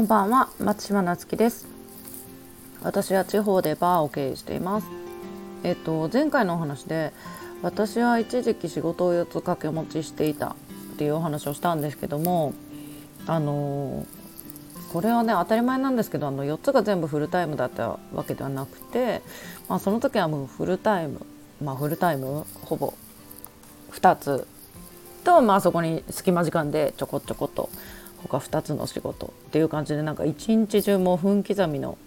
こんばんは松島なつきです。私は地方でバーを経営しています。えっと前回のお話で私は一時期仕事を4つ掛け持ちしていたっていうお話をしたんですけどもあのこれはね当たり前なんですけどあの4つが全部フルタイムだったわけではなくて、まあ、その時はもうフルタイムまあフルタイムほぼ2つと、まあ、そこに隙間時間でちょこちょこっと他2つの仕事っていう感じでなんか一日中もう分刻みの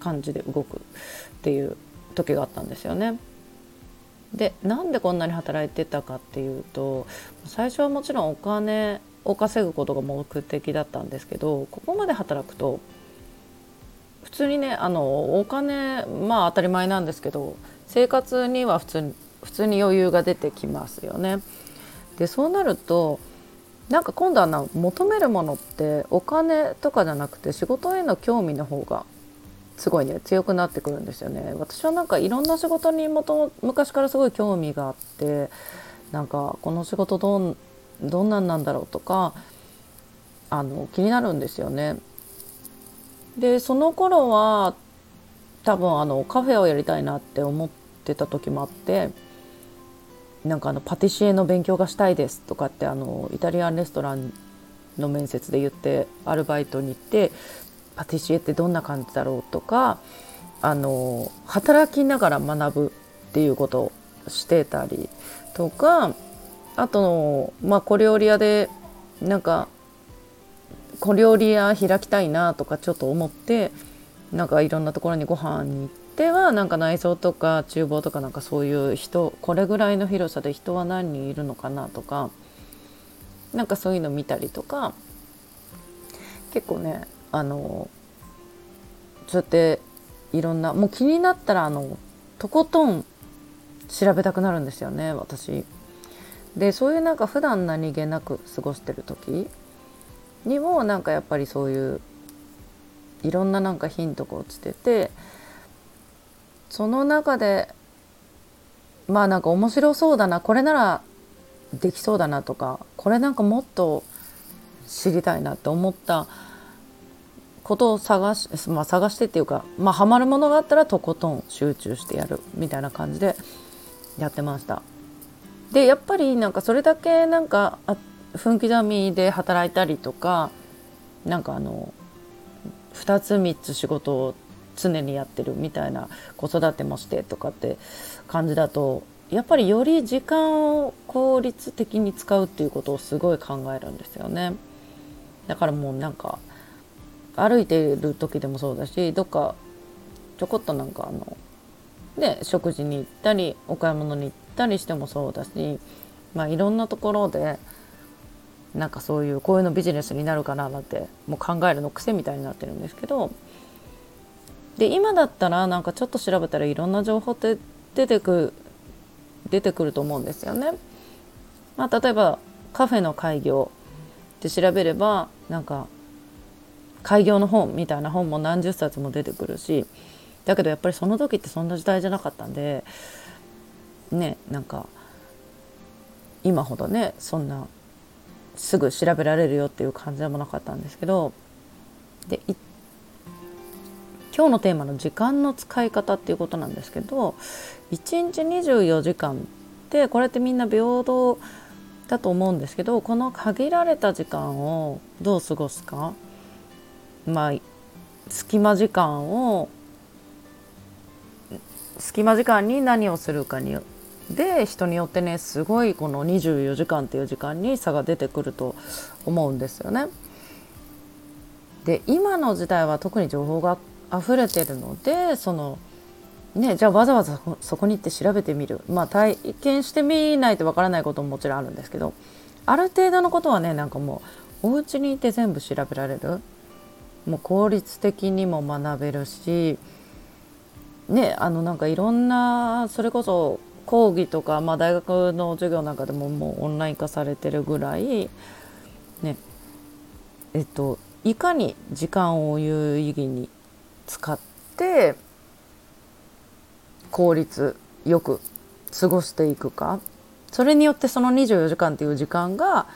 感じで動くっていう時があったんですよね。でなんでこんなに働いてたかっていうと最初はもちろんお金を稼ぐことが目的だったんですけどここまで働くと普通にねあのお金まあ当たり前なんですけど生活には普通に普通に余裕が出てきますよね。でそうなるとなんか今度はな求めるものってお金とかじゃなくて仕事への興味の方がすごいね強くなってくるんですよね。私はなんかいろんな仕事にもと昔からすごい興味があってなんかこの仕事どんどんなんなんだろうとかあの気になるんですよね。でその頃は多分あのカフェをやりたいなって思ってた時もあってなんかあのパティシエの勉強がしたいですとかってあのイタリアンレストランの面接で言ってアルバイトに行ってパティシエってどんな感じだろうとかあの働きながら学ぶっていうことをしてたりとかあとまあ小料理屋でなんか小料理屋開きたいなとかちょっと思ってなんかいろんなところにご飯に行ってはなんか内装とか厨房とかなんかそういう人これぐらいの広さで人は何人いるのかなとかなんかそういうの見たりとか結構ねあのそうやっていろんなもう気になったらあのとことん調べたくなるんですよね私。でそういうなんか普段何気なく過ごしてる時にもなんかやっぱりそういういろんななんかヒントが落ちててその中でまあなんか面白そうだなこれならできそうだなとかこれなんかもっと知りたいなって思ったことを探し、まあ、探してっていうか、まあ、ハマるものがあったらとことん集中してやるみたいな感じでやってました。でやっぱりなんかそれだけなんか分刻みで働いたりとかなんかあの2つ3つ仕事を常にやってるみたいな子育てもしてとかって感じだとやっぱりより時間を効率的に使うっていうことをすごい考えるんですよね。だからもうなんか歩いてる時でもそうだしどっかちょこっとなんかあのね食事に行ったりお買い物に行ったりしてもそうだしまあいろんなところでなんかそういうこういうのビジネスになるかななんてもう考えるの癖みたいになってるんですけどで今だったらなんかちょっと調べたらいろんな情報って出てく出てくると思うんですよね。まあ、例えばカフェの開業って調べればなんか開業の本みたいな本も何十冊も出てくるしだけどやっぱりその時ってそんな時代じゃなかったんでねなんか今ほどねそんなすぐ調べられるよっていう感じでもなかったんですけどで今日のテーマの時間の使い方っていうことなんですけど1日24時間ってこれってみんな平等だと思うんですけどこの限られた時間をどう過ごすかまあ隙間時間を隙間時間に何をするかにで人によってねすごいこの24時間っていう時間に差が出てくると思うんですよね。で今の時代は特に情報が溢れてるのでそのねじゃあわざわざそこに行って調べてみるまあ体験してみないとわからないことももちろんあるんですけどある程度のことはねなんかもうお家にいて全部調べられるもう効率的にも学べるしねあのなんかいろんなそれこそ講義とか、まあ、大学の授業なんかでももうオンライン化されてるぐらいねえっといかに時間を有意義に使って効率よく過ごしていくかそれによってその24時間っていう時間が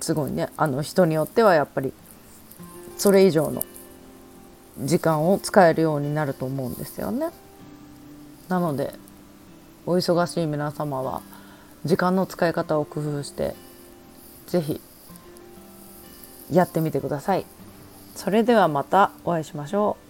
すごいねあの人によってはやっぱりそれ以上の時間を使えるようになると思うんですよね。なのでお忙しい皆様は時間の使い方を工夫して是非やってみてください。それではまたお会いしましょう。